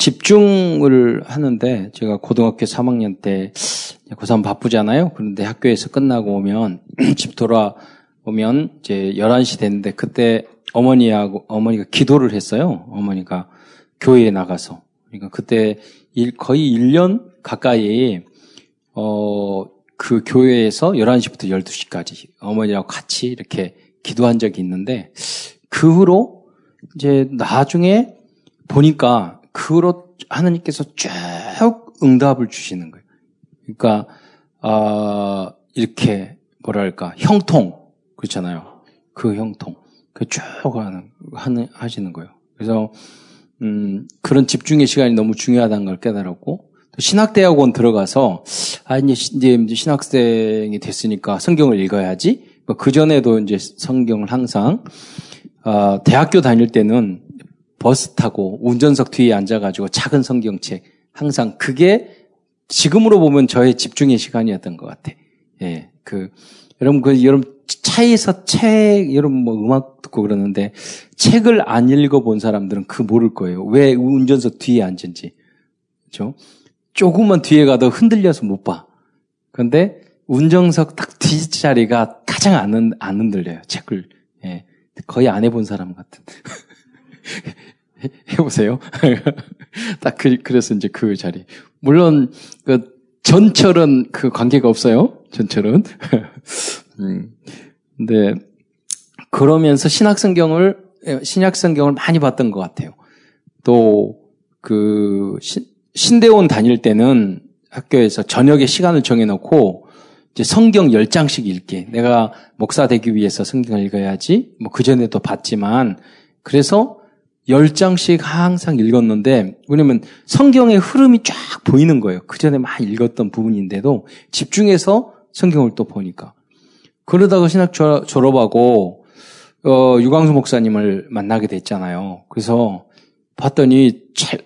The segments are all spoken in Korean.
집중을 하는데 제가 고등학교 3학년 때 고3 바쁘잖아요. 그런데 학교에서 끝나고 오면 집 돌아오면 이제 11시 됐는데 그때 어머니하고 어머니가 기도를 했어요. 어머니가 교회에 나가서. 그러니까 그때 일, 거의 1년 가까이 어, 그 교회에서 11시부터 12시까지 어머니하고 같이 이렇게 기도한 적이 있는데 그 후로 이제 나중에 보니까 그 후로 하나님께서 쭉 응답을 주시는 거예요. 그러니까 아 이렇게 뭐랄까 형통 그렇잖아요. 그 형통 그쭉 하는, 하는 하시는 거예요. 그래서 음, 그런 집중의 시간이 너무 중요하다는 걸 깨달았고 신학대학원 들어가서 아 이제 신학생이 됐으니까 성경을 읽어야지. 뭐그 전에도 이제 성경을 항상 어, 대학교 다닐 때는 버스 타고 운전석 뒤에 앉아가지고 작은 성경책 항상 그게 지금으로 보면 저의 집중의 시간이었던 것 같아. 예, 그 여러분 그 여러분 차에서 책 여러분 뭐 음악 듣고 그러는데 책을 안 읽어본 사람들은 그 모를 거예요. 왜 운전석 뒤에 앉은지. 그렇죠? 조금만 뒤에 가도 흔들려서 못 봐. 그런데 운정석 딱 뒷자리가 가장 안, 안 흔들려요. 책을. 예. 거의 안 해본 사람 같은. 해보세요. 딱 그, 그래서 이제 그 자리. 물론, 그, 전철은 그 관계가 없어요. 전철은. 음. 근데, 그러면서 신학성경을, 예, 신약성경을 많이 봤던 것 같아요. 또, 그, 신, 신대원 다닐 때는 학교에서 저녁에 시간을 정해놓고 이제 성경 10장씩 읽게. 내가 목사 되기 위해서 성경을 읽어야지. 뭐 그전에도 봤지만 그래서 10장씩 항상 읽었는데 왜냐면 성경의 흐름이 쫙 보이는 거예요. 그전에 많이 읽었던 부분인데도 집중해서 성경을 또 보니까. 그러다가 신학 졸업하고 어, 유광수 목사님을 만나게 됐잖아요. 그래서 봤더니 잘,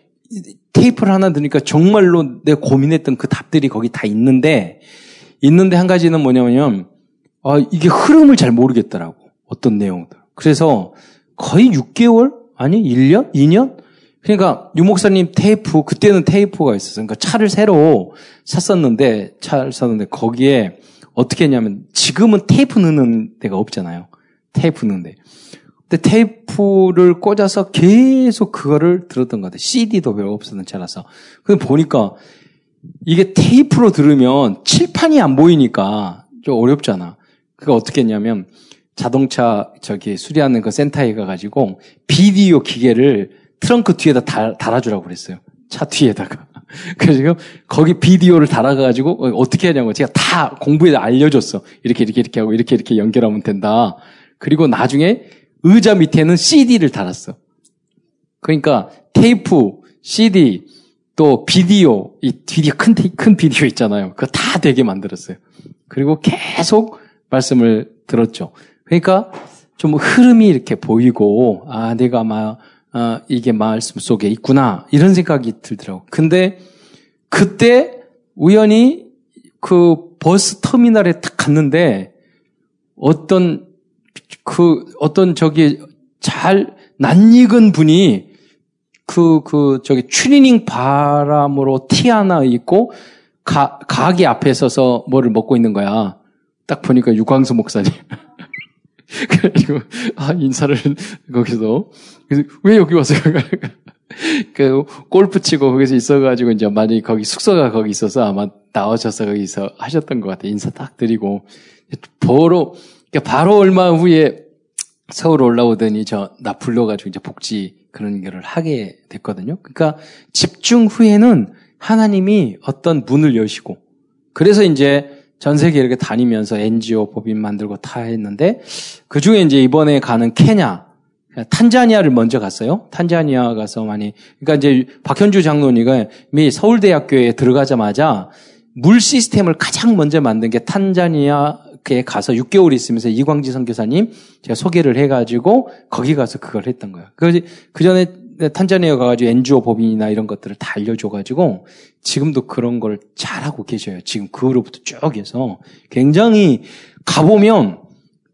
테이프를 하나 드니까 정말로 내가 고민했던 그 답들이 거기 다 있는데, 있는데 한 가지는 뭐냐면, 아, 이게 흐름을 잘 모르겠더라고. 어떤 내용들. 그래서 거의 6개월? 아니, 1년? 2년? 그러니까 유 목사님 테이프, 그때는 테이프가 있었어요. 그러니까 차를 새로 샀었는데, 차를 샀는데 거기에 어떻게 했냐면, 지금은 테이프 넣는 데가 없잖아요. 테이프 넣는데. 근데 테이프를 꽂아서 계속 그거를 들었던 것 같아요. CD도 별로 없었는 차라서. 근데 보니까 이게 테이프로 들으면 칠판이 안 보이니까 좀 어렵잖아. 그거 어떻게 했냐면 자동차 저기 수리하는 그 센터에 가가지고 비디오 기계를 트렁크 뒤에다 달, 달아주라고 그랬어요. 차 뒤에다가. 그래서 거기 비디오를 달아가지고 어떻게 하냐고 제가 다 공부에 알려줬어. 이렇게 이렇게 이렇게 하고 이렇게 이렇게 연결하면 된다. 그리고 나중에 의자 밑에는 CD를 달았어. 그러니까 테이프, CD, 또 비디오, 이 비디오, 큰, 큰 비디오 있잖아요. 그거 다 되게 만들었어요. 그리고 계속 말씀을 들었죠. 그러니까 좀 흐름이 이렇게 보이고, 아, 내가 막, 아, 이게 말씀 속에 있구나. 이런 생각이 들더라고. 근데 그때 우연히 그 버스 터미널에 딱 갔는데 어떤 그 어떤 저기 잘 낯익은 분이 그, 그, 저기, 추리닝 바람으로 티 하나 입고, 가, 가게 앞에 서서 뭐를 먹고 있는 거야. 딱 보니까 유광수 목사님. 그래가지고, 아, 인사를 거기서. 그래서 왜 여기 와서, 그, 골프 치고 거기서 있어가지고, 이제 많이 거기 숙소가 거기 있어서 아마 나오셔서 거기서 하셨던 것 같아. 인사 딱 드리고. 바로, 바로 얼마 후에 서울 올라오더니 저 나 불러가지고 이제 복지 그런 거를 하게 됐거든요. 그러니까 집중 후에는 하나님이 어떤 문을 여시고 그래서 이제 전 세계 이렇게 다니면서 NGO 법인 만들고 다 했는데 그 중에 이제 이번에 가는 케냐, 탄자니아를 먼저 갔어요. 탄자니아 가서 많이 그러니까 이제 박현주 장로니가 미 서울대학교에 들어가자마자 물 시스템을 가장 먼저 만든 게 탄자니아 에 가서 6개월 있으면서 이광지 선교사님 제가 소개를 해가지고 거기 가서 그걸 했던 거예요. 그, 그 전에 탄자니아 가가지고 NGO 법인이나 이런 것들을 다 알려줘가지고 지금도 그런 걸 잘하고 계셔요. 지금 그 후로부터 쭉 해서 굉장히 가보면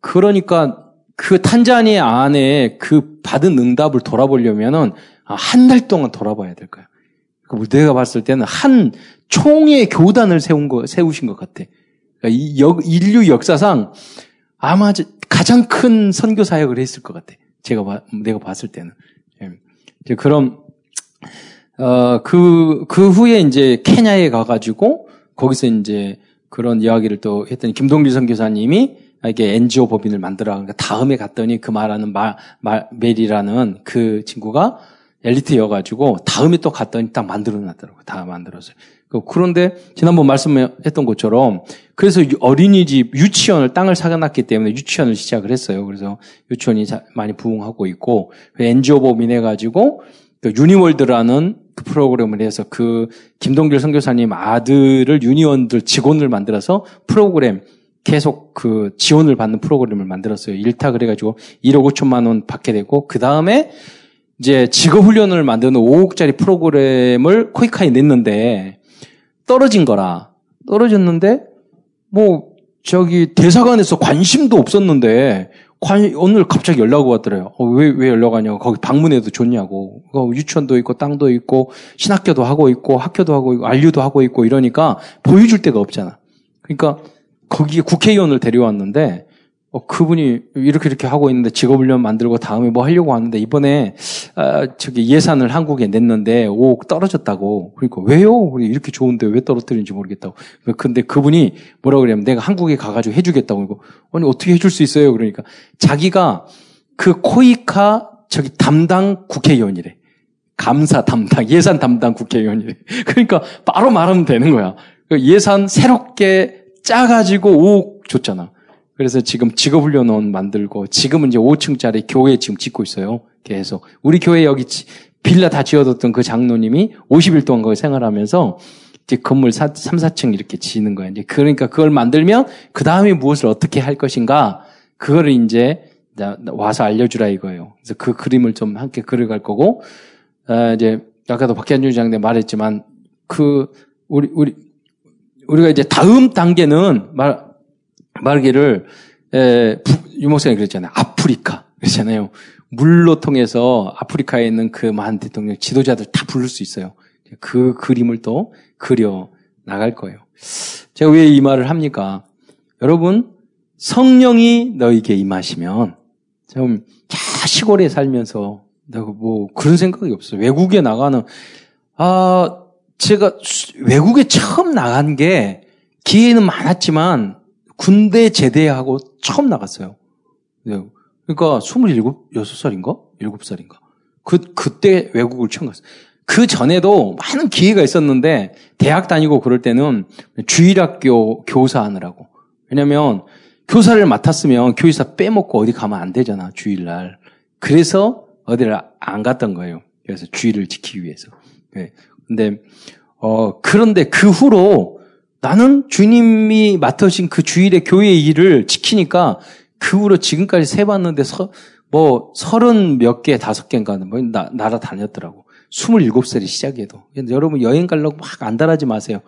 그러니까 그 탄자니아 안에 그 받은 응답을 돌아보려면은 한 달 동안 돌아봐야 될 거예요. 그 내가 봤을 때는 한 총의 교단을 세운 거, 세우신 것 같아. 그러니까 이 역, 인류 역사상 아마 가장 큰 선교 사역을 했을 것 같아. 제가 봐, 내가 봤을 때는. 예. 그럼 어, 그, 그 후에 이제 케냐에 가가지고 거기서 이제 그런 이야기를 또 했더니 김동길 선교사님이 이게 NGO 법인을 만들어. 그러니까 다음에 갔더니 그 말하는 마, 마, 멜이라는 그 친구가 엘리트여가지고 다음에 또 갔더니 딱 만들어 놨더라고요. 다 만들었어요. 그, 그런데 지난번 말씀했던 것처럼 그래서 어린이집 유치원을 땅을 사놨기 때문에 유치원을 시작을 했어요. 그래서 유치원이 많이 부흥하고 있고 NGO 법인 해 가지고 그 유니월드라는 그 프로그램을 해서 그 김동길 선교사님 아들을 유니원들 직원을 만들어서 프로그램 계속 그 지원을 받는 프로그램을 만들었어요. 일탁을 해가지고 1억 5천만 원 받게 되고 그 다음에 이제 직업 훈련을 만드는 5억짜리 프로그램을 코이카에 냈는데 떨어진 거라 떨어졌는데 뭐 저기 대사관에서 관심도 없었는데 관, 오늘 갑자기 연락 왔더래요. 어, 왜, 왜 연락 하냐고. 거기 방문해도 좋냐고. 어, 유치원도 있고, 땅도 있고, 신학교도 하고 있고, 학교도 하고 있고, 안류도 하고 있고, 이러니까 보여줄 데가 없잖아. 그러니까 거기에 국회의원을 데려왔는데, 어, 그분이 이렇게 이렇게 하고 있는데 직업훈련 만들고 다음에 뭐 하려고 하는데 이번에 아, 저기 예산을 한국에 냈는데 오 떨어졌다고 그러니까 왜요? 우리 이렇게 좋은데 왜 떨어뜨리는지 모르겠다고. 근데 그분이 뭐라 그러냐면 내가 한국에 가가지고 해주겠다고 이거 아니 어떻게 해줄 수 있어요? 그러니까 자기가 그 코이카 저기 담당 국회의원이래. 감사 담당 예산 담당 국회의원이래. 그러니까 바로 말하면 되는 거야. 그 예산 새롭게 짜가지고 5억 줬잖아. 그래서 지금 직업훈련원 만들고 지금은 이제 5층짜리 교회 지금 짓고 있어요. 계속. 우리 교회 여기 빌라 다 지어뒀던 그 장로님이 50일 동안 거기 생활하면서 이제 건물 3, 4층 이렇게 지는 거예요. 이제 그러니까 그걸 만들면 그 다음에 무엇을 어떻게 할 것인가 그거를 이제 와서 알려주라 이거예요. 그래서 그 그림을 좀 함께 그려갈 거고 아, 이제 아까도 박현준 장님 말했지만 그 우리 우리 우리가 이제 다음 단계는 말 말기를 유목사님 그랬잖아요. 아프리카 그랬잖아요. 물로 통해서 아프리카에 있는 그 많은 대통령 지도자들 다 부를 수 있어요. 그 그림을 또 그려 나갈 거예요. 제가 왜 이 말을 합니까? 여러분 성령이 너에게 임하시면 좀 시골에 살면서 내가 뭐 그런 생각이 없어요. 외국에 나가는 아 제가 외국에 처음 나간 게 기회는 많았지만 군대 제대하고 처음 나갔어요. 네. 그러니까 27, 6살인가? 7살인가? 그, 그때 외국을 처음 갔어요. 그 전에도 많은 기회가 있었는데, 대학 다니고 그럴 때는 주일학교 교사 하느라고. 왜냐면, 교사를 맡았으면 교사 빼먹고 어디 가면 안 되잖아, 주일날. 그래서 어디를 안 갔던 거예요. 그래서 주일을 지키기 위해서. 네. 근데, 어, 그런데 그 후로 나는 주님이 맡으신 그 주일의 교회 일을 지키니까 그 후로 지금까지 세봤는데 서, 뭐 서른 몇 개, 다섯 개인가 뭐 나, 나라 다녔더라고. 27살이 시작해도. 여러분 여행 가려고 막 안달하지 마세요.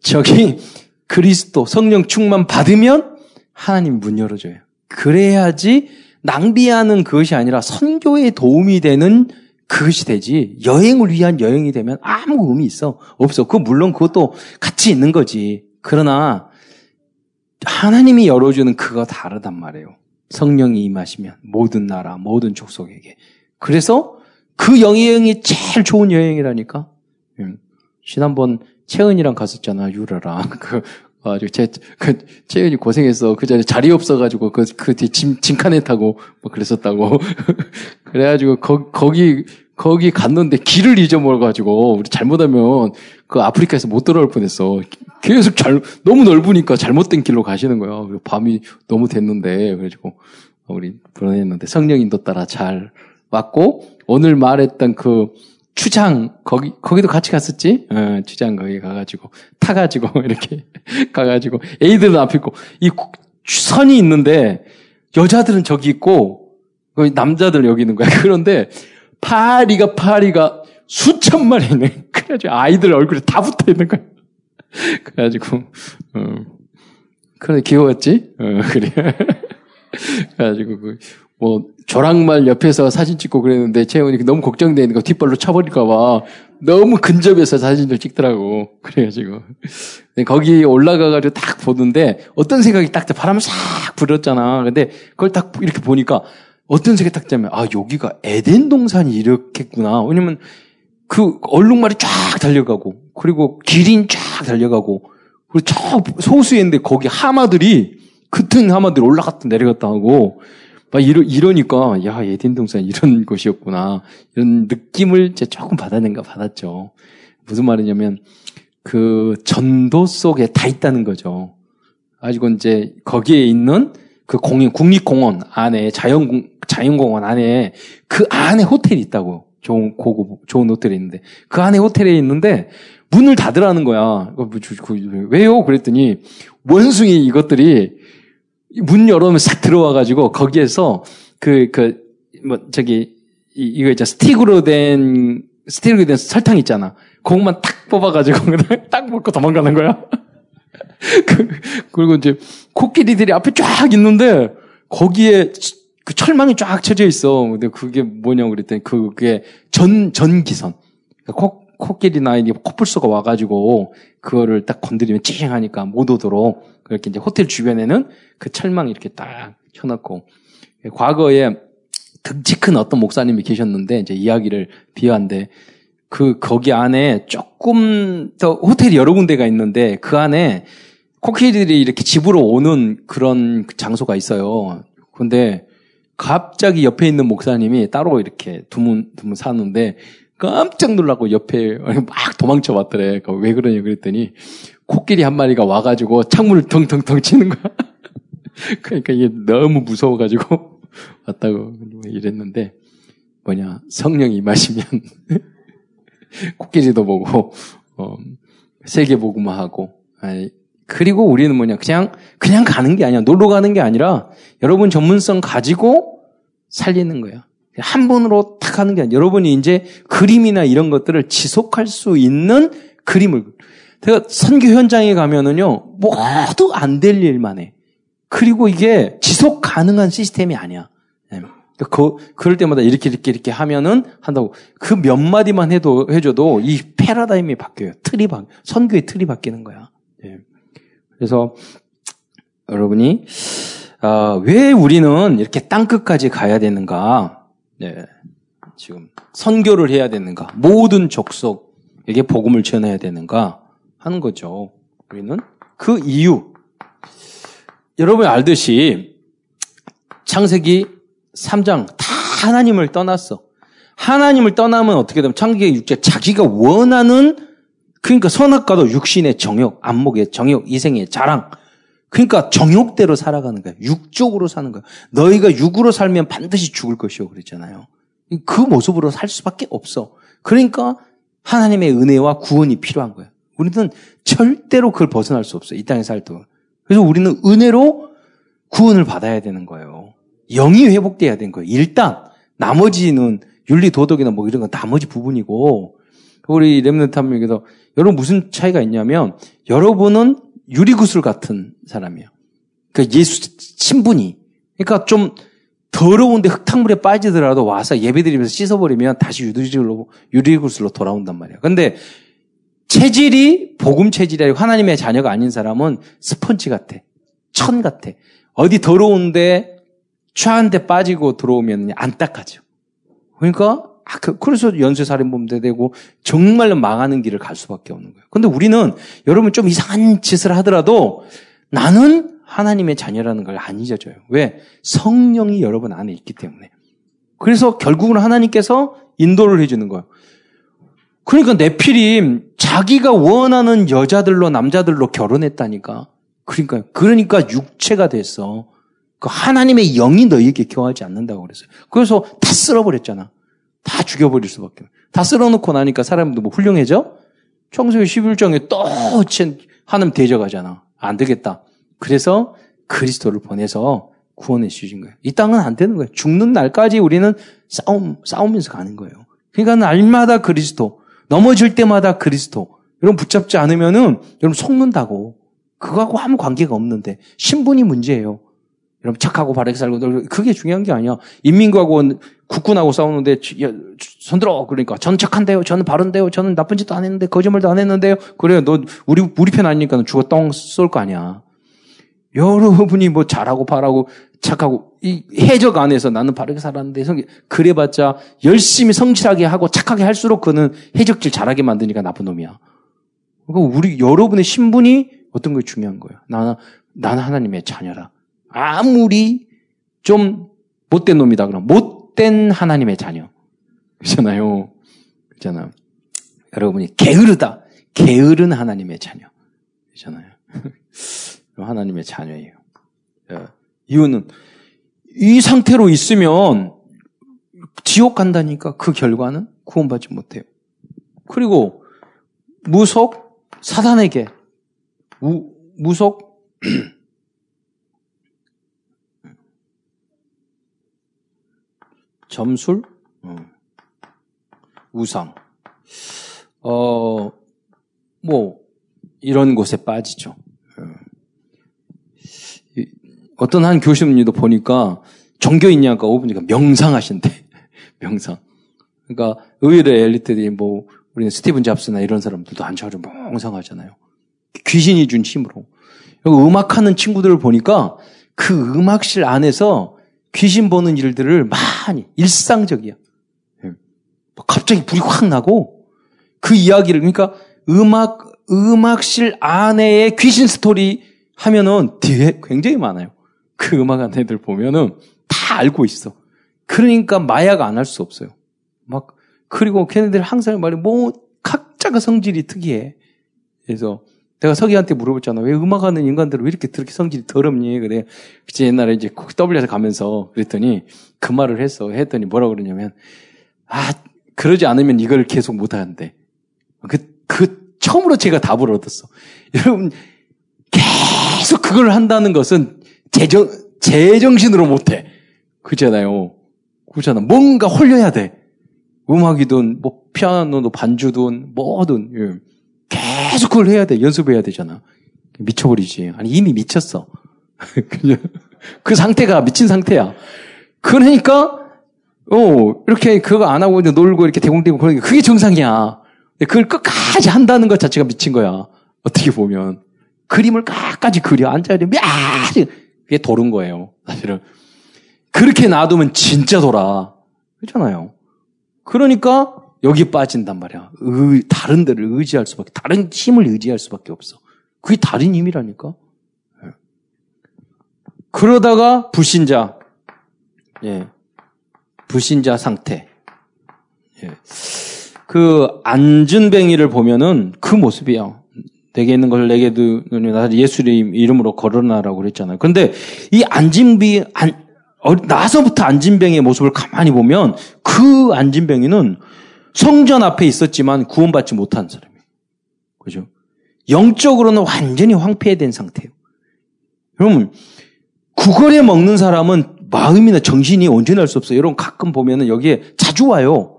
저기 그리스도 성령 충만 받으면 하나님 문 열어줘요. 그래야지 낭비하는 그것이 아니라 선교에 도움이 되는 그것이 되지 여행을 위한 여행이 되면 아무 의미 있어 없어. 그 물론 그것도 같이 있는 거지. 그러나 하나님이 열어주는 그거 다르단 말이에요. 성령이 임하시면 모든 나라 모든 족속에게. 그래서 그 여행이 제일 좋은 여행이라니까. 음. 지난번 채은이랑 갔었잖아 유라랑 그 아주 제, 그, 채은이 고생했어. 그 자리에 자리 없어가지고, 그, 그뒤 짐, 짐칸에 타고, 뭐 그랬었다고. 그래가지고, 거, 거기, 거기 갔는데 길을 잊어먹어가지고 우리 잘못하면 그 아프리카에서 못 돌아올 뻔했어. 계속 잘 너무 넓으니까 잘못된 길로 가시는 거야. 밤이 너무 됐는데 그래가지고 우리 불안했는데 성령 인도 따라 잘 왔고 오늘 말했던 그 추장 거기 거기도 같이 갔었지. 어, 추장 거기 가가지고 타가지고 이렇게 가가지고 애들은 앞에 있고 이 선이 있는데 여자들은 저기 있고 남자들 여기 있는 거야. 그런데 파리가 파리가 수천 마리네. 그래가지고 아이들 얼굴에 다 붙어 있는 거야. 그래가지고, 어. 그래, 귀여웠지? 어, 그래. 그래가지고, 그, 뭐 조랑말 옆에서 사진 찍고 그랬는데 채원이 너무 걱정되니까 뒷발로 차버릴까봐 너무 근접해서 사진을 찍더라고. 그래가지고 거기 올라가가지고 딱 보는데 어떤 생각이 딱 바람을 싹 불었잖아. 근데 그걸 딱 이렇게 보니까 어떤 생각이 딱 들면 아 여기가 에덴 동산이 이렇겠구나. 왜냐면 그 얼룩말이 쫙 달려가고 그리고 기린 쫙 달려가고 그리고 저 소수인데 거기 하마들이 그튼 하마들이 올라갔다 내려갔다 하고 막 이러, 이러니까, 야, 에덴 동산 이런 곳이었구나. 이런 느낌을 제 조금 받아낸가 받았죠. 무슨 말이냐면, 그 전도 속에 다 있다는 거죠. 가지고 이제 거기에 있는 그 공인, 국립공원 안에, 자연, 자연공원 안에 그 안에 호텔이 있다고. 좋은, 고급, 좋은 호텔이 있는데. 그 안에 호텔에 있는데 문을 닫으라는 거야. 뭐, 왜요? 그랬더니 원숭이 이것들이 문 열어놓으면 싹 들어와 가지고 거기에서 그, 그, 뭐, 저기, 이, 이거 있잖아. 스틱으로 된, 스틱으로 된 설탕 있잖아. 그것만 탁 뽑아가지고 그냥 딱 먹고 도망가는 거야. 그, 그리고 이제 코끼리들이 앞에 쫙 있는데 거기에 그 철망이 쫙 쳐져 있어. 근데 그게 뭐냐고 그랬더니 그게 전, 전기선. 그러니까 코, 코끼리나 이게 코뿔소가 와가지고 그거를 딱 건드리면 찡 하니까 못 오도록 그렇게 이제 호텔 주변에는 그 철망 이렇게 딱 쳐놓고 과거에 득지 큰 어떤 목사님이 계셨는데 이제 이야기를 비하한데 그 거기 안에 조금 더 호텔이 여러 군데가 있는데 그 안에 코끼리들이 이렇게 집으로 오는 그런 장소가 있어요. 근데 갑자기 옆에 있는 목사님이 따로 이렇게 두문 두문 사는데 깜짝 놀라고 옆에 막 도망쳐 왔더래. 왜 그러냐 그랬더니 코끼리 한 마리가 와가지고 창문을 텅텅텅 치는 거야. 그러니까 이게 너무 무서워가지고 왔다고 이랬는데 뭐냐 성령이 임하시면 코끼리도 보고 어, 세계 보고만 하고 아니, 그리고 우리는 뭐냐 그냥 그냥 가는 게 아니야 놀러 가는 게 아니라 여러분 전문성 가지고 살리는 거야. 한 번으로 탁 하는 게 아니라 여러분이 이제 그림이나 이런 것들을 지속할 수 있는 그림을 제가 선교 현장에 가면은요, 모두 안 될 일만 해. 그리고 이게 지속 가능한 시스템이 아니야. 그, 그럴 때마다 이렇게, 이렇게, 이렇게 하면은 한다고. 그 몇 마디만 해도, 해줘도 이 패러다임이 바뀌어요. 틀이 바, 선교의 틀이 바뀌는 거야. 네. 그래서, 여러분이, 어, 왜 우리는 이렇게 땅 끝까지 가야 되는가? 네. 지금, 선교를 해야 되는가? 모든 족속에게 복음을 전해야 되는가? 하는 거죠. 우리는 그 이유. 여러분이 알듯이 창세기 3장 다 하나님을 떠났어. 하나님을 떠나면 어떻게 되면 창세기 6장 자기가 원하는 그러니까 선악과도 육신의 정욕, 안목의 정욕, 이생의 자랑. 그러니까 정욕대로 살아가는 거야. 육적으로 사는 거야. 너희가 육으로 살면 반드시 죽을 것이요. 그랬잖아요. 그 모습으로 살 수밖에 없어. 그러니까 하나님의 은혜와 구원이 필요한 거야. 우리는 절대로 그걸 벗어날 수 없어요. 이 땅에 살 동안. 그래서 우리는 은혜로 구원을 받아야 되는 거예요. 영이 회복돼야 되는 거예요. 일단 나머지는 윤리 도덕이나 뭐 이런 건 나머지 부분이고 우리 렘넌트 한 명에서 여러분 무슨 차이가 있냐면 여러분은 유리구슬 같은 사람이에요. 그 예수 신분이 그러니까 좀 더러운데 흙탕물에 빠지더라도 와서 예배드리면서 씻어버리면 다시 유리구슬로 유리구슬로 돌아온단 말이에요. 근데 체질이 복음 체질이고 하나님의 자녀가 아닌 사람은 스펀지 같아. 천 같아. 어디 더러운데 추한데 빠지고 들어오면 안딱하죠. 그러니까 아, 그, 그래서 연쇄살인범도 되고 정말로 망하는 길을 갈 수밖에 없는 거예요. 근데 우리는 여러분 좀 이상한 짓을 하더라도 나는 하나님의 자녀라는 걸 안 잊어줘요. 왜? 성령이 여러분 안에 있기 때문에. 그래서 결국은 하나님께서 인도를 해주는 거예요. 그러니까 네피림 자기가 원하는 여자들로 남자들로 결혼했다니까. 그러니까 그러니까 육체가 됐어. 그 하나님의 영이 너희에게 교하지 않는다고 그랬어요. 그래서 다 쓸어버렸잖아. 다 죽여버릴 수밖에. 다 쓸어놓고 나니까 사람도 뭐 훌륭해져? 청소기 11장에 또 하나님 대적하잖아. 안 되겠다. 그래서 그리스도를 보내서 구원해 주신 거예요. 이 땅은 안 되는 거예요. 죽는 날까지 우리는 싸움, 싸우면서 가는 거예요. 그러니까 날마다 그리스도, 넘어질 때마다 그리스도. 여러분 붙잡지 않으면은 여러분 속는다고. 그거하고 아무 관계가 없는데 신분이 문제예요. 여러분 착하고 바르게 살고 그게 중요한 게 아니야. 인민구하고 국군하고 싸우는데 손들어 그러니까 저는 착한데요. 저는 바른데요. 저는 나쁜 짓도 안 했는데 거짓말도 안 했는데요. 그래요. 너 우리 우리 편 아니니까 죽어 똥쏠거 아니야. 여러분이 뭐 잘하고 바라고 착하고 이 해적 안에서 나는 바르게 살았는데 성 그래봤자 열심히 성실하게 하고 착하게 할수록 그는 해적질 잘하게 만드니까 나쁜 놈이야. 그러니까 우리 여러분의 신분이 어떤 게 중요한 거예요. 나는 나는 하나님의 자녀라. 아무리 좀 못된 놈이다 그럼 못된 하나님의 자녀. 그렇잖아요. 그렇잖아. 여러분이 게으르다. 게으른 하나님의 자녀. 그렇잖아요. 하나님의 자녀예요. 예. 이유는 이 상태로 있으면 지옥 간다니까 그 결과는 구원받지 못해요. 그리고 무속 사단에게 우, 무속 점술 어. 우상 어 뭐 이런 곳에 빠지죠. 어떤 한 교수님도 보니까 종교 있냐니까 오보니까 명상하신대. 명상. 그러니까 의외의 엘리트들이 뭐 우리는 스티븐 잡스나 이런 사람들도 앉아서 명상하잖아요. 귀신이 준 힘으로. 음악하는 친구들을 보니까 그 음악실 안에서 귀신 보는 일들을 많이 일상적이야. 예. 뭐 갑자기 불이 확 나고 그 이야기를 그러니까 음악 음악실 안에의 귀신 스토리 하면은 뒤에 굉장히 많아요. 그 음악한 애들 보면은 다 알고 있어. 그러니까 마약 안 할 수 없어요. 막, 그리고 걔네들 항상 말해, 뭐, 각자가 성질이 특이해. 그래서 내가 서기한테 물어봤잖아. 왜 음악하는 인간들은 왜 이렇게 그렇게 성질이 더럽니? 그래. 그치, 옛날에 이제 W에서 가면서 그랬더니 그 말을 했어. 했더니 뭐라 그러냐면, 아, 그러지 않으면 이걸 계속 못 하는데. 그, 그, 처음으로 제가 답을 얻었어. 여러분, 계속 그걸 한다는 것은 제정, 제정신으로 못해. 그잖아요. 그잖아. 뭔가 홀려야 돼. 음악이든, 뭐, 피아노도 반주든, 뭐든, 예. 계속 그걸 해야 돼. 연습해야 되잖아. 미쳐버리지. 아니, 이미 미쳤어. 그냥, 그 상태가 미친 상태야. 그러니까, 어, 이렇게 그거 안 하고 이제 놀고 이렇게 대공대고 그러니까 그게 정상이야. 그걸 끝까지 한다는 것 자체가 미친 거야. 어떻게 보면. 그림을 끝까지 그려. 앉아야 돼. 그게 도른 거예요. 사실은. 그렇게 놔두면 진짜 돌아. 그렇잖아요. 그러니까 여기 빠진단 말이야. 의, 다른 데를 의지할 수밖에, 다른 힘을 의지할 수밖에 없어. 그게 다른 힘이라니까. 예. 그러다가 불신자, 예, 불신자 상태. 예. 그 안준뱅이를 보면은 그 모습이야. 내게 있는 것을 내게 두는 예수님 이름으로 걸어놔라고 그랬잖아요. 근데 이 안진비 안, 어, 나서부터 안진뱅이의 모습을 가만히 보면 그 안진뱅이는 성전 앞에 있었지만 구원받지 못한 사람이에요. 그죠? 영적으로는 완전히 황폐된 상태예요. 여러분, 구걸에 먹는 사람은 마음이나 정신이 온전할 수 없어요. 여러분 가끔 보면은 여기에 자주 와요.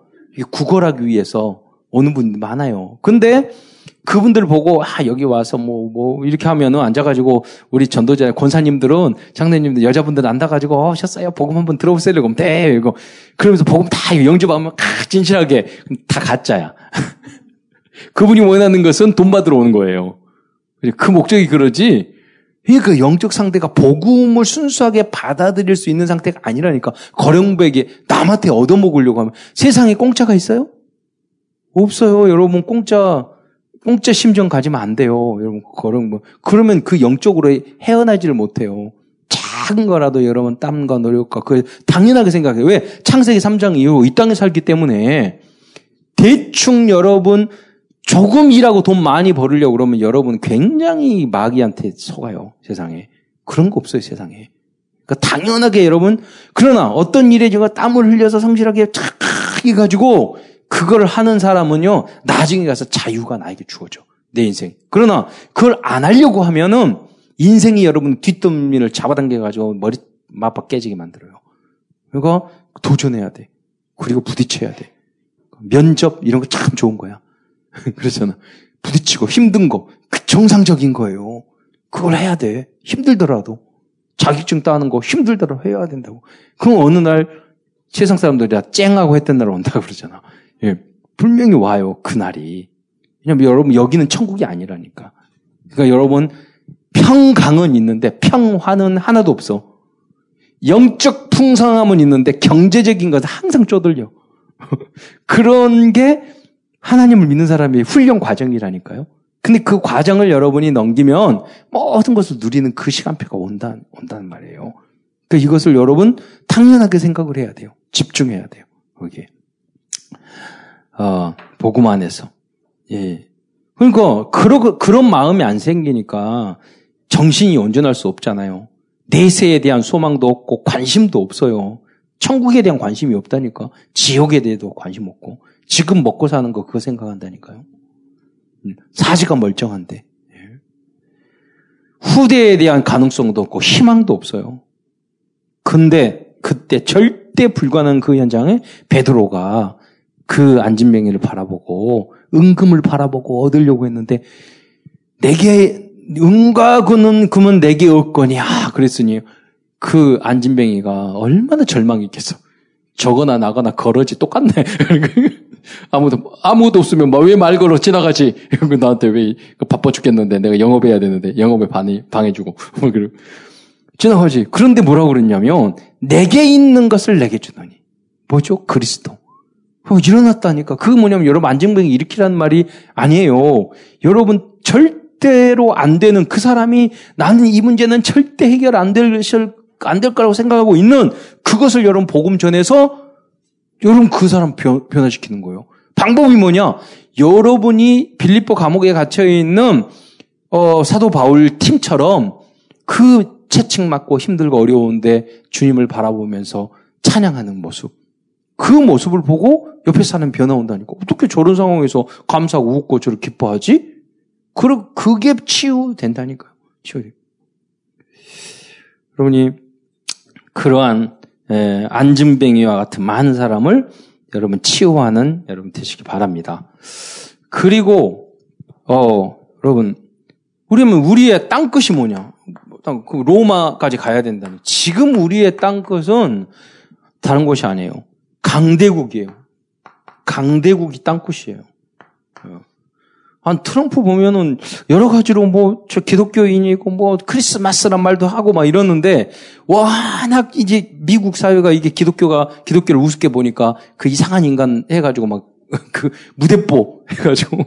구걸하기 위해서 오는 분들 많아요. 근데 그분들 보고 아 여기 와서 뭐뭐 뭐 이렇게 하면은 앉아가지고 우리 전도자 권사님들은 장로님들 여자분들 앉아가지고 어, 오셨어요. 복음 한번 들어보세요. 그럼 돼 이거 그러면서 복음 다 영접하면 아, 진실하게 다 가짜야. 그분이 원하는 것은 돈 받으러 오는 거예요. 그 목적이 그러지? 그 영적 상대가 복음을 순수하게 받아들일 수 있는 상태가 아니라니까. 거령백에 남한테 얻어먹으려고 하면 세상에 공짜가 있어요? 없어요. 여러분 공짜 공짜 심정 가지면 안 돼요. 여러분, 그런 뭐. 그러면 그 영적으로 헤어나지를 못해요. 작은 거라도 여러분 땀과 노력과 그 당연하게 생각해요. 왜? 창세기 3장 이후 이 땅에 살기 때문에 대충 여러분 조금 일하고 돈 많이 벌으려고 그러면 여러분 굉장히 마귀한테 속아요. 세상에. 그런 거 없어요, 세상에. 그러니까 당연하게 여러분 그러나 어떤 일에 제가 땀을 흘려서 성실하게 착 해가지고 그걸 하는 사람은요, 나중에 가서 자유가 나에게 주어져. 내 인생. 그러나 그걸 안 하려고 하면은 인생이 여러분 뒷덜미를 잡아당겨가지고 머리 맞박 깨지게 만들어요. 그러니까 도전해야 돼. 그리고 부딪혀야 돼. 면접 이런 거 참 좋은 거야. 그렇잖아. 부딪히고 힘든 거. 그 정상적인 거예요. 그걸 해야 돼. 힘들더라도. 자격증 따는 거 힘들더라 해야 된다고. 그럼 어느 날 세상 사람들이 다 쨍하고 했던 날 온다고 그러잖아. 예, 분명히 와요, 그날이. 왜냐면 여러분, 여기는 천국이 아니라니까. 그러니까 여러분, 평강은 있는데 평화는 하나도 없어. 영적 풍성함은 있는데 경제적인 것은 항상 쪼들려. 그런 게 하나님을 믿는 사람의 훈련 과정이라니까요. 근데 그 과정을 여러분이 넘기면 모든 것을 누리는 그 시간표가 온다, 온다는 말이에요. 그 이것을 여러분 당연하게 생각을 해야 돼요. 집중해야 돼요. 거기에. 어, 복음 안에서. 예. 그러니까, 그러, 그런 마음이 안 생기니까 정신이 온전할 수 없잖아요. 내세에 대한 소망도 없고 관심도 없어요. 천국에 대한 관심이 없다니까. 지옥에 대해도 관심 없고. 지금 먹고 사는 거 그거 생각한다니까요. 음, 사지가 멀쩡한데. 예. 후대에 대한 가능성도 없고 희망도 없어요. 근데 그때 절대 불가능한 그 현장에 베드로가 그 안진뱅이를 바라보고 은금을 바라보고 얻으려고 했는데 내게 은과 금은 금은 내게 없거니야 그랬으니 그 안진뱅이가 얼마나 절망이 있겠어. 저거나 나거나 걸어지 똑같네. 아무도 아무도 없으면 뭐왜말 걸어 지나가지? 나한테 왜 바빠 죽겠는데 내가 영업해야 되는데 영업에 방해 방해주고 뭐 지나가지. 그런데 뭐라고 그랬냐면 내게 있는 것을 내게 주더니 뭐죠? 그리스도. 어, 일어났다니까. 그게 뭐냐면 여러분 안정병이 일으키라는 말이 아니에요. 여러분 절대로 안 되는 그 사람이 나는 이 문제는 절대 해결 안 될, 안될 거라고 생각하고 있는 그것을 여러분 복음 전해서 여러분 그 사람 변, 변화시키는 거예요. 방법이 뭐냐? 여러분이 빌립보 감옥에 갇혀 있는 어, 사도 바울 팀처럼 그 채찍 맞고 힘들고 어려운데 주님을 바라보면서 찬양하는 모습. 그 모습을 보고 옆에 사는 변화 온다니까. 어떻게 저런 상황에서 감사하고 웃고 저를 기뻐하지? 그, 그게 치유된다니까요. 치유돼. 여러분이 그러한 에, 안증뱅이와 같은 많은 사람을 여러분 치유하는 여러분 되시기 바랍니다. 그리고 어 여러분 우리는 우리의 땅끝이 뭐냐? 그 로마까지 가야 된다는. 지금 우리의 땅끝은 다른 곳이 아니에요. 강대국이에요. 강대국이 땅끝이에요. 한 트럼프 보면은 여러 가지로 뭐 저 기독교인이고 뭐 크리스마스란 말도 하고 막 이러는데 워낙 이제 미국 사회가 이게 기독교가 기독교를 우습게 보니까 그 이상한 인간 해가지고 막 그 무대뽀 해가지고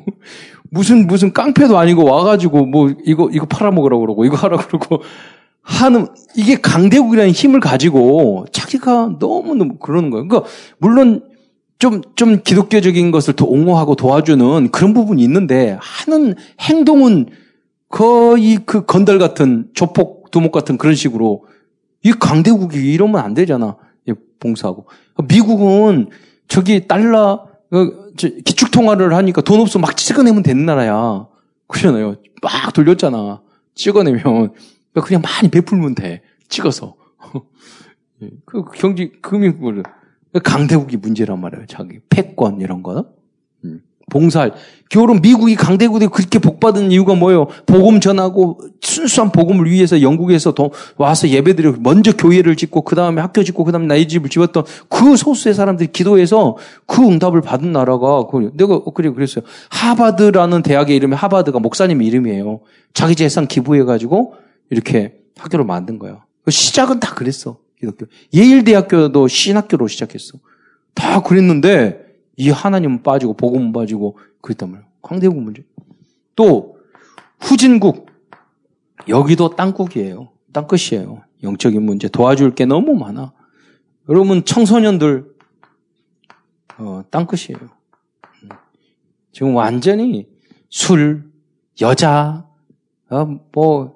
무슨 무슨 깡패도 아니고 와가지고 뭐 이거 이거 팔아먹으라고 그러고 이거 하라 그러고 하는 이게 강대국이라는 힘을 가지고 자기가 너무 너무 그러는 거예요. 그러니까 물론 좀, 좀 기독교적인 것을 더 옹호하고 도와주는 그런 부분이 있는데 하는 행동은 거의 그 건달 같은 조폭, 두목 같은 그런 식으로 이 강대국이 이러면 안 되잖아. 봉사하고. 미국은 저기 달러, 어, 기축통화를 하니까 돈 없으면 막 찍어내면 되는 나라야. 그러잖아요. 막 돌렸잖아. 찍어내면. 그냥 많이 베풀면 돼. 찍어서. 그 경제, 금융을. 강대국이 문제란 말이에요. 자기 패권 이런 거. 음. 봉사할. 결혼 미국이 강대국이 그렇게 복받은 이유가 뭐예요? 복음 전하고 순수한 복음을 위해서 영국에서 더 와서 예배드리고 먼저 교회를 짓고 그 다음에 학교 짓고 그 다음에 나의 집을 지었던 그 소수의 사람들이 기도해서 그 응답을 받은 나라가 그 내가 그래 그랬어요. 하바드라는 대학의 이름이 하바드가 목사님 이름이에요. 자기 재산 기부해가지고 이렇게 학교를 만든 거야. 시작은 다 그랬어. 기독교. 예일대학교도 신학교로 시작했어. 다 그랬는데 이 하나님은 빠지고 복음은 빠지고 그랬단 말이에요. 광대국 문제. 또 후진국 여기도 땅국이에요. 땅끝이에요. 영적인 문제 도와줄 게 너무 많아. 여러분 청소년들 어, 땅끝이에요. 지금 완전히 술, 여자, 어, 뭐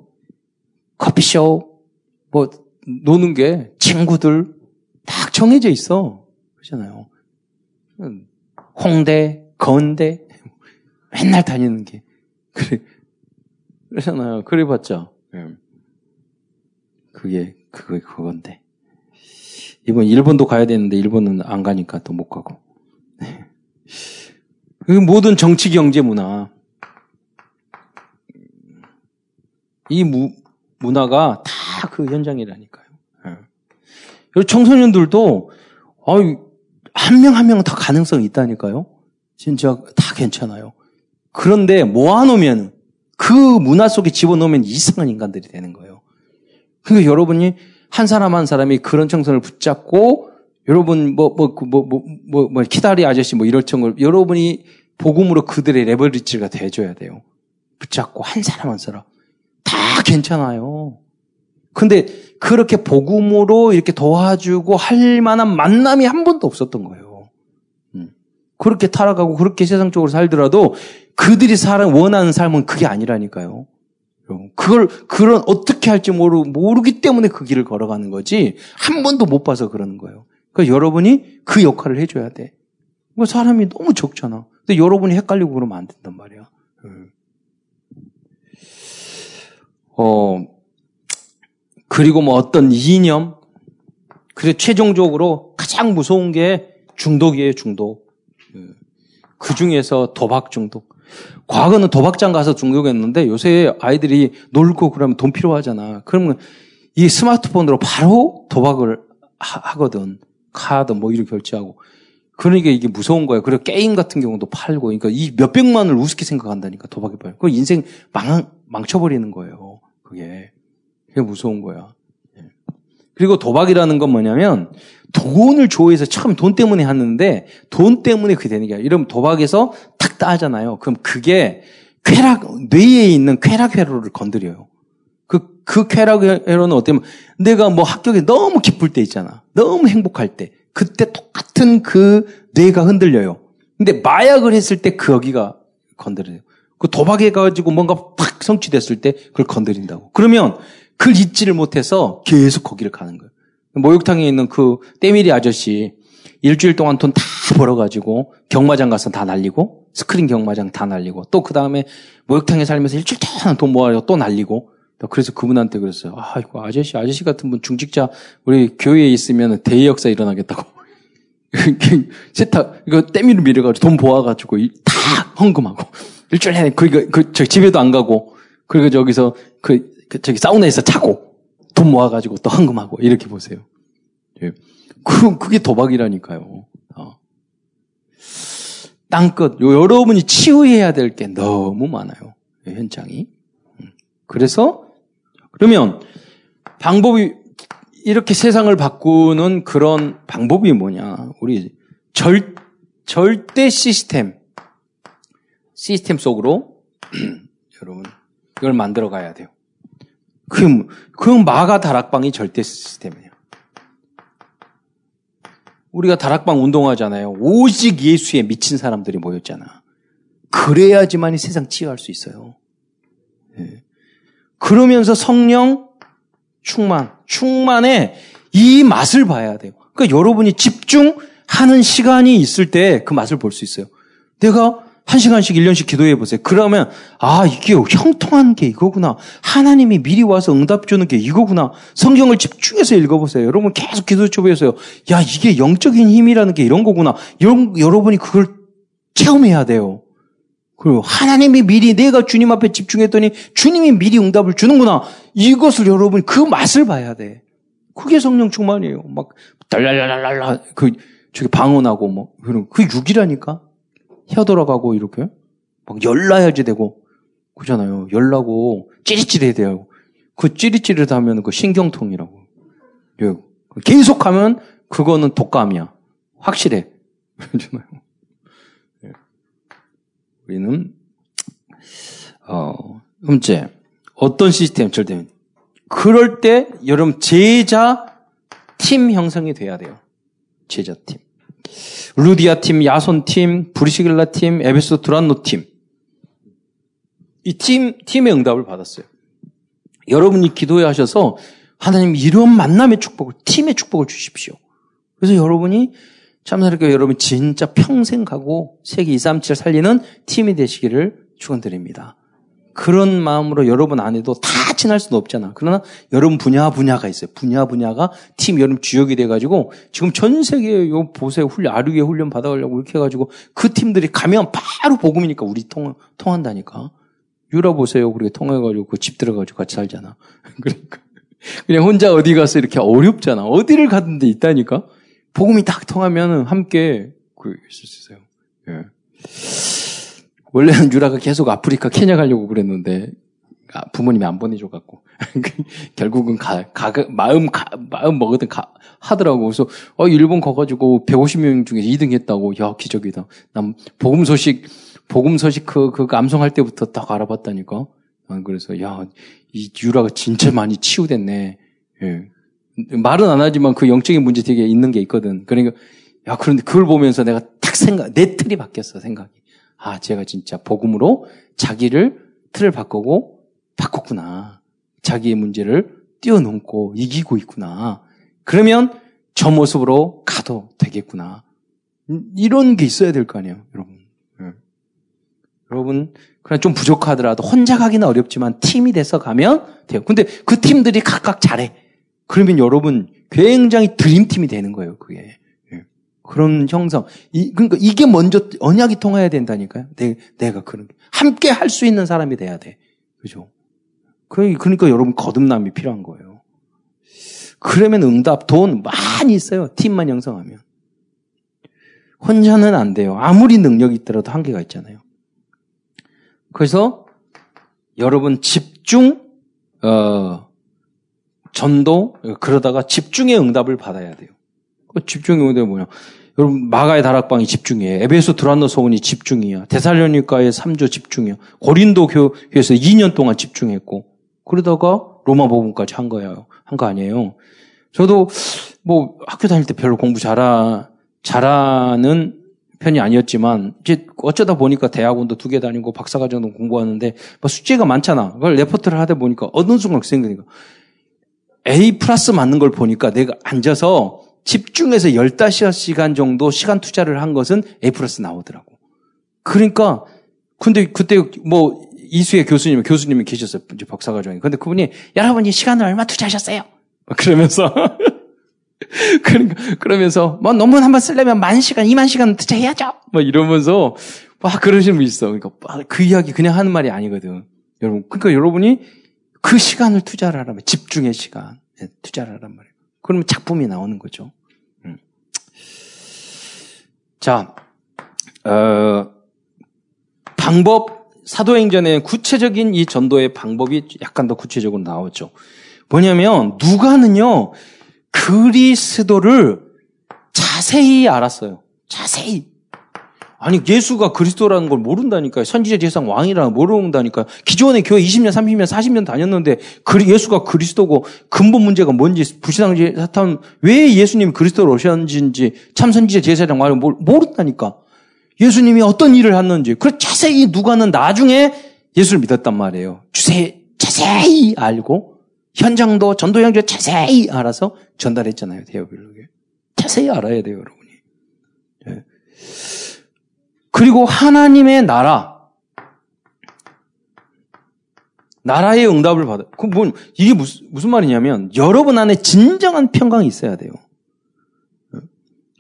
커피숍, 뭐 노는 게 친구들 딱 정해져 있어. 그렇잖아요. 홍대, 건대, 맨날 다니는 게. 그래. 그러잖아요. 그래 봤자. 예. 그게, 그게 그건데. 이번 일본도 가야 되는데 일본은 안 가니까 또 못 가고. 그 모든 정치, 경제, 문화. 이 무, 문화가 다 그 현장이라니까요. 예. 청소년들도 한 명 한 명 다 가능성이 있다니까요. 진짜 다 괜찮아요. 그런데 모아놓으면 그 문화 속에 집어넣으면 이상한 인간들이 되는 거예요. 그러니까 여러분이 한 사람 한 사람이 그런 청소년을 붙잡고 여러분 뭐 뭐 뭐 뭐 뭐 뭐 키다리 아저씨 뭐 이럴 청을 여러분이 복음으로 그들의 레버리지가 돼줘야 돼요. 붙잡고 한 사람 한 사람 다 괜찮아요. 근데 그렇게 복음으로 이렇게 도와주고 할 만한 만남이 한 번도 없었던 거예요. 음. 그렇게 타락하고 그렇게 세상적으로 살더라도 그들이 사람 원하는 삶은 그게 아니라니까요. 그걸 그런 어떻게 할지 모르 모르기 때문에 그 길을 걸어가는 거지 한 번도 못 봐서 그러는 거예요. 그러니까 여러분이 그 역할을 해줘야 돼. 뭐 사람이 너무 적잖아. 근데 여러분이 헷갈리고 그러면 안 된단 말이야. 음. 어 그리고 뭐 어떤 이념 그리고 최종적으로 가장 무서운 게 중독이에요 중독. 음. 그 중에서 도박 중독. 과거는 도박장 가서 중독했는데 요새 아이들이 놀고 그러면 돈 필요하잖아. 그러면 이 스마트폰으로 바로 도박을 하, 거든 카드 뭐 이렇게 결제하고. 그러니까 이게 무서운 거예요. 그리고 게임 같은 경우도 팔고. 그러니까 이 몇백만을 우습게 생각한다니까 도박이 봐요. 그 인생 망, 망쳐버리는 거예요. 그게. 그게 무서운 거야. 예. 그리고 도박이라는 건 뭐냐면 돈을 조회해서 처음 돈 때문에 하는데 돈 때문에 그게 되는 게 아니라 이러면 도박에서 탁 따잖아요. 그럼 그게 쾌락, 뇌에 있는 쾌락 회로를 건드려요. 그, 그 쾌락 회로는 어때면 내가 뭐 합격에 너무 기쁠 때 있잖아. 너무 행복할 때. 그때 똑같은 그 뇌가 흔들려요. 근데 마약을 했을 때그 여기가 건드려요. 그 도박해가지고 뭔가 팍 성취됐을 때 그걸 건드린다고. 그러면 그걸 잊지를 못해서 계속 거기를 가는 거예요. 목욕탕에 있는 그 때밀이 아저씨 일주일 동안 돈 다 벌어가지고 경마장 가서 다 날리고 스크린 경마장 다 날리고 또 그 다음에 목욕탕에 살면서 일주일 동안 돈 모아서 또 날리고 그래서 그분한테 그랬어요. 아, 이거 아저씨, 아저씨 같은 분 중직자 우리 교회에 있으면 대역사 일어나겠다고. 세탁, 이거 때밀을 밀어가지고 돈 모아가지고 다 헌금하고 일주일 내내 그, 그, 저 집에도 안 가고 그리고 저기서 그, 그 저기 사우나에서 자고 돈 모아가지고 또 헌금하고 이렇게 보세요. 예. 그, 그게 도박이라니까요. 어. 땅끝, 여러분이 치유해야 될 게 너무 많아요. 현장이. 음. 그래서, 그러면 방법이, 이렇게 세상을 바꾸는 그런 방법이 뭐냐. 우리 절, 절대 시스템, 시스템 속으로 여러분, 이걸 만들어 가야 돼요. 그, 그 마가 다락방이 절대 시스템이에요. 우리가 다락방 운동하잖아요. 오직 예수에 미친 사람들이 모였잖아. 그래야지만 이 세상 치유할 수 있어요. 네. 그러면서 성령 충만, 충만에 이 맛을 봐야 돼요. 그러니까 여러분이 집중하는 시간이 있을 때 그 맛을 볼 수 있어요. 내가 한 시간씩, 1년씩 기도해 보세요. 그러면, 아, 이게 형통한 게 이거구나. 하나님이 미리 와서 응답 주는 게 이거구나. 성경을 집중해서 읽어보세요. 여러분 계속 기도 쳐보세요. 야, 이게 영적인 힘이라는 게 이런 거구나. 여러분, 여러분이 그걸 체험해야 돼요. 그리고 하나님이 미리 내가 주님 앞에 집중했더니 주님이 미리 응답을 주는구나. 이것을 여러분 그 맛을 봐야 돼. 그게 성령 충만이에요. 막 달랄랄랄라 그 저기 방언하고 뭐 그런 그 육이라니까. 혀 돌아가고 이렇게 막 열나야지 되고 그잖아요. 열나고 찌릿찌릿해야 돼요. 그 찌릿찌릿하면 그 신경통이라고. 예. 계속하면 그거는 독감이야. 확실해. 그잖아요. 예. 우리는 어, 음째 어떤 시스템 절대 그럴 때 여러분 제자 팀 형성이 돼야 돼요. 제자 팀. 루디아 팀, 야손 팀, 브리시길라 팀, 에베소 드란노 팀. 이 팀, 팀의 응답을 받았어요. 여러분이 기도해 하셔서 하나님 이런 만남의 축복을, 팀의 축복을 주십시오. 그래서 여러분이 참사롭게 여러분 진짜 평생 가고 세계 237 살리는 팀이 되시기를 축원드립니다. 그런 마음으로 여러분 안에도 다 친할 수는 없잖아. 그러나 여러분 분야 분야가 있어요. 분야 분야가 팀 여러분 주역이 돼가지고 지금 전 세계 요 보세 훈련 아류에 훈련 받아가려고 이렇게 해가지고 그 팀들이 가면 바로 복음이니까 우리 통 통한다니까. 유라 보세요. 우리가 통해가지고 그 집 들어가지고 같이 살잖아. 그러니까. 그냥 혼자 어디 가서 이렇게 어렵잖아. 어디를 가든 데 있다니까? 복음이 딱 통하면 함께 그 있을 수 있어요. 예. 원래는 유라가 계속 아프리카 케냐 가려고 그랬는데 아, 부모님이 안 보내줘갖고 결국은 가, 가 마음 가, 마음 먹으든 가, 하더라고. 그래서 어 일본 가가지고 150명 중에 2등 했다고. 야 기적이다. 난 복음 소식 복음 소식 그, 그 암송할 때부터 딱 알아봤다니까. 그래서 야 이 유라가 진짜 많이 치유됐네. 예. 말은 안 하지만 그 영적인 문제 되게 있는 게 있거든. 그러니까 야 그런데 그걸 보면서 내가 딱 생각 내 틀이 바뀌었어 생각이. 아 제가 진짜 복음으로 자기를 틀을 바꾸고 바꿨구나. 자기의 문제를 뛰어넘고 이기고 있구나. 그러면 저 모습으로 가도 되겠구나. 이런 게 있어야 될 거 아니에요, 여러분. 네. 여러분, 그냥 좀 부족하더라도 혼자 가기는 어렵지만 팀이 돼서 가면 돼요. 근데 그 팀들이 각각 잘해. 그러면 여러분 굉장히 드림팀이 되는 거예요, 그게. 네. 그런 형성. 이, 그러니까 이게 먼저 언약이 통해야 된다니까요. 내, 내가 그런, 함께 할 수 있는 사람이 돼야 돼. 그죠? 그러니까 여러분 거듭남이 필요한 거예요. 그러면 응답, 돈 많이 있어요. 팀만 형성하면. 혼자는 안 돼요. 아무리 능력이 있더라도 한계가 있잖아요. 그래서 여러분 집중, 어, 전도, 그러다가 집중의 응답을 받아야 돼요. 그 집중의 응답이 뭐냐. 여러분, 마가의 다락방이 집중이에요. 에베소 드란노 소원이 집중이야. 대살로니카의 3조 집중이야. 고린도 교회에서 2년 동안 집중했고, 그러다가 로마 복음까지 한 거예요. 한 거 아니에요. 저도 뭐 학교 다닐 때 별로 공부 잘하, 잘하는 편이 아니었지만 이제 어쩌다 보니까 대학원도 두 개 다니고 박사과정도 공부하는데 뭐 숙제가 많잖아. 그걸 레포트를 하다 보니까 어느 순간 생각니까 A 플러스 맞는 걸 보니까 내가 앉아서 집중해서 15시간 정도 시간 투자를 한 것은 A 플러스 나오더라고. 그러니까 근데 그때 뭐 이수의 교수님, 교수님이 계셨어요. 이제 박사과정에. 근데 그분이 여러분이 시간을 얼마 투자하셨어요? 그러면서 그러니까 그러면서 뭐 논문 한 번 쓰려면 만 시간, 이만 시간 투자해야죠. 뭐 이러면서 막 그러시는 분 있어. 그러니까 그 이야기 그냥 하는 말이 아니거든. 여러분, 그러니까 여러분이 그 시간을 투자를 하라면 집중의 시간 네, 투자를 하란 말이에요. 그러면 작품이 나오는 거죠. 음. 자, 어, 방법 사도행전에 구체적인 이 전도의 방법이 약간 더 구체적으로 나오죠. 뭐냐면 누가는요 그리스도를 자세히 알았어요. 자세히. 아니 예수가 그리스도라는 걸 모른다니까요. 선지자 제상 왕이라는 모른다니까요. 기존의 교회 20년, 30년, 40년 다녔는데 예수가 그리스도고 근본 문제가 뭔지 불신앙지 사탄 왜 예수님이 그리스도로 오셨는지 참 선지자 제사장 왕을 모른다니까. 예수님이 어떤 일을 했는지, 그 자세히 누가는 나중에 예수를 믿었단 말이에요. 주세 자세히 알고 현장도 전도 형제 자세히 알아서 전달했잖아요. 대여빌록에 자세히 알아야 돼요, 여러분이. 네. 그리고 하나님의 나라, 나라의 응답을 받아. 그 뭐, 이게 무슨, 무슨 말이냐면, 여러분 안에 진정한 평강이 있어야 돼요.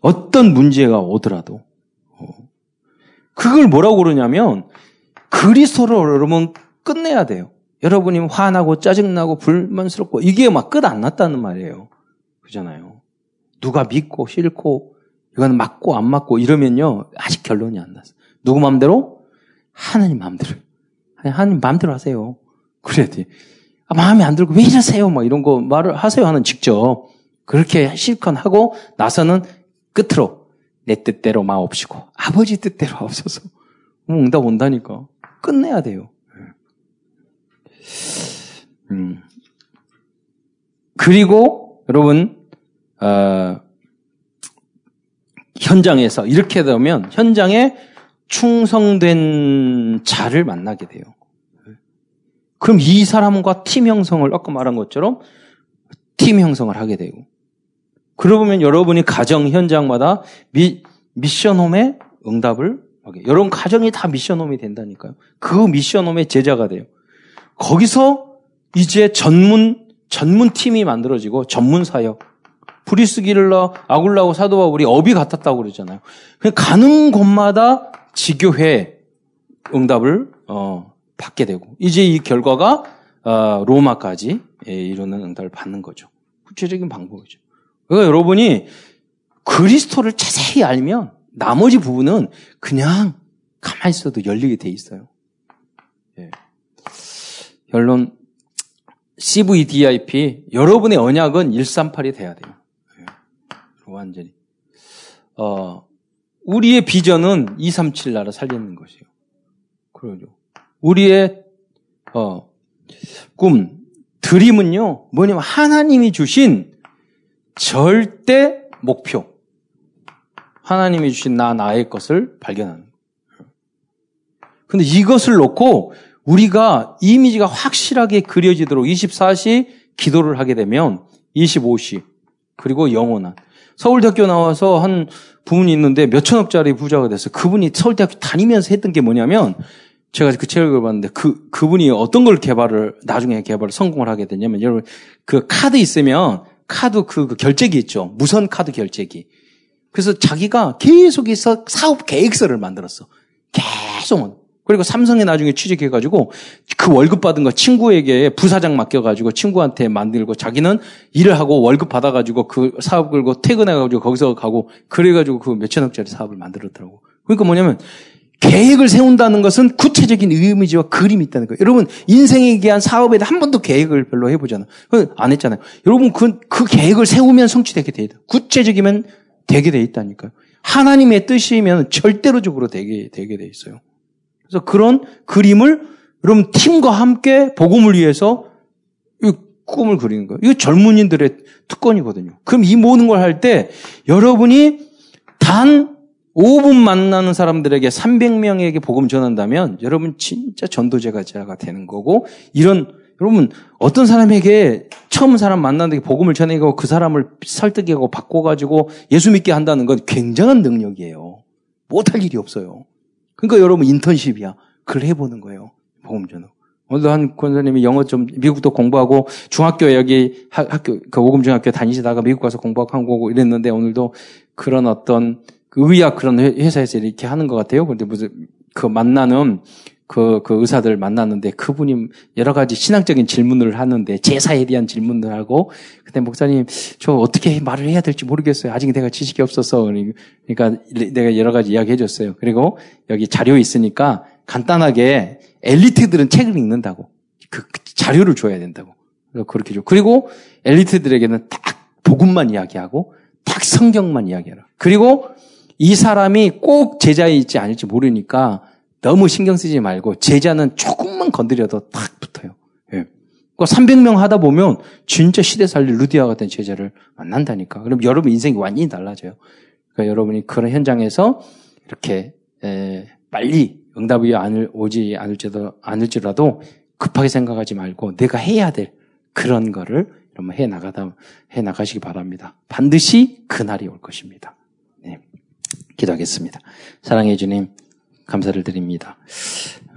어떤 문제가 오더라도. 그걸 뭐라고 그러냐면 그리스도를 여러분 끝내야 돼요. 여러분이 화나고 짜증나고 불만스럽고 이게 막 끝 안 났다는 말이에요. 그잖아요. 누가 믿고 싫고 이거는 맞고 안 맞고 이러면요 아직 결론이 안 났어. 누구 마음대로? 하나님 마음대로. 하나님 마음대로 하세요. 그래야 돼. 아, 마음에 안 들고 왜 이러세요? 막 이런 거 말을 하세요 하는 직접 그렇게 실컷 하고 나서는 끝으로 내 뜻대로 마옵시고 아버지 뜻대로 없어서 응답 온다니까 끝내야 돼요. 음. 그리고 여러분 어, 현장에서 이렇게 되면 현장에 충성된 자를 만나게 돼요. 그럼 이 사람과 팀 형성을 아까 말한 것처럼 팀 형성을 하게 되고 그러면 여러분이 가정 현장마다 미, 미션홈의 응답을 하게. 여러분 가정이 다 미션홈이 된다니까요. 그 미션홈의 제자가 돼요. 거기서 이제 전문 전문 팀이 만들어지고 전문 사역. 브리스기를러 아굴라고 사도와 우리 업이 같았다고 그러잖아요. 가는 곳마다 지교회 응답을 어, 받게 되고 이제 이 결과가 어, 로마까지 예, 이루는 응답을 받는 거죠. 구체적인 방법이죠. 그러니까 여러분이 그리스도를 자세히 알면 나머지 부분은 그냥 가만히 있어도 열리게 돼 있어요. 예. 결론 CVDIP 여러분의 언약은 138이 돼야 돼요. 예. 완전히 어 우리의 비전은 237 나라 살리는 것이에요. 그러죠. 우리의 어, 꿈, 드림은요, 뭐냐면 하나님이 주신 절대 목표. 하나님이 주신 나, 나의 것을 발견하는 거예요. 근데 이것을 놓고 우리가 이미지가 확실하게 그려지도록 24시 기도를 하게 되면 25시, 그리고 영원한. 서울대학교 나와서 한 부분이 있는데 몇천억짜리 부자가 됐어요. 그분이 서울대학교 다니면서 했던 게 뭐냐면 제가 그 책을 봤는데 그, 그분이 어떤 걸 개발을, 나중에 개발을 성공을 하게 됐냐면 여러분 그 카드 있으면 카드 그, 그 결제기 있죠. 무선 카드 결제기. 그래서 자기가 계속해서 사업 계획서를 만들었어. 계속. 그리고 삼성에 나중에 취직해가지고 그 월급 받은 거 친구에게 부사장 맡겨가지고 친구한테 만들고 자기는 일을 하고 월급 받아가지고 그 사업 걸고 퇴근해가지고 거기서 가고 그래가지고 그 몇천억짜리 사업을 만들었더라고. 그러니까 뭐냐면 계획을 세운다는 것은 구체적인 이미지와 그림이 있다는 거예요. 여러분, 인생에 대한 사업에 한 번도 계획을 별로 해보잖아요. 안 했잖아요. 여러분, 그, 그 계획을 세우면 성취되게 돼 있다. 구체적이면 되게 돼 있다니까요. 하나님의 뜻이면 절대로적으로 되게, 되게 돼 있어요. 그래서 그런 그림을 여러분 팀과 함께 복음을 위해서 이 꿈을 그리는 거예요. 이거 젊은이들의 특권이거든요. 그럼 이 모든 걸 할 때 여러분이 단 5분 만나는 사람들에게 300명에게 복음 전한다면 여러분 진짜 전도제가 되는 거고 이런 여러분 어떤 사람에게 처음 사람 만나는데 복음을 전해고 그 사람을 설득하고 바꿔가지고 예수 믿게 한다는 건 굉장한 능력이에요. 못할 일이 없어요. 그러니까 여러분 인턴십이야. 그걸 해보는 거예요. 복음 전후. 오늘도 한 권사님이 영어 좀 미국도 공부하고 중학교 여기 학교 그 오금 중학교 다니시다가 미국 가서 공부하고 한국 이랬는데 오늘도 그런 어떤 그 의학 그런 회사에서 이렇게 하는 것 같아요. 그런데 무슨 그 만나는 그, 그 의사들 만났는데 그분이 여러 가지 신앙적인 질문을 하는데 제사에 대한 질문을 하고 그때 목사님 저 어떻게 말을 해야 될지 모르겠어요. 아직 내가 지식이 없어서 그러니까 내가 여러 가지 이야기 해 줬어요. 그리고 여기 자료 있으니까 간단하게 엘리트들은 책을 읽는다고 그 자료를 줘야 된다고 그렇게 줘. 그리고 엘리트들에게는 딱 복음만 이야기하고 딱 성경만 이야기하라. 그리고 이 사람이 꼭 제자일지 아닐지 모르니까 너무 신경 쓰지 말고 제자는 조금만 건드려도 탁 붙어요. 예. 그러니까 300명 하다 보면 진짜 시대 살릴 루디아 같은 제자를 만난다니까. 그럼 여러분 인생이 완전히 달라져요. 그러니까 여러분이 그런 현장에서 이렇게 에, 빨리 응답이 안을 오지 않을지도 않을지라도 급하게 생각하지 말고 내가 해야 될 그런 거를 여러분 해 나가다 해 나가시기 바랍니다. 반드시 그 날이 올 것입니다. 네. 기도하겠습니다. 사랑해 주님. 감사를 드립니다.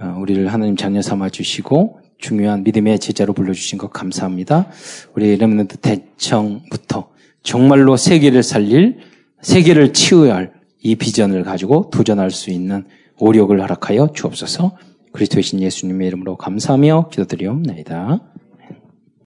어, 우리를 하나님 자녀 삼아 주시고 중요한 믿음의 제자로 불러주신 것 감사합니다. 우리 레몬드 대청부터 정말로 세계를 살릴 세계를 치유해야 할 이 비전을 가지고 도전할 수 있는 오력을 허락하여 주옵소서. 그리스도이신 예수님의 이름으로 감사하며 기도드리옵나이다.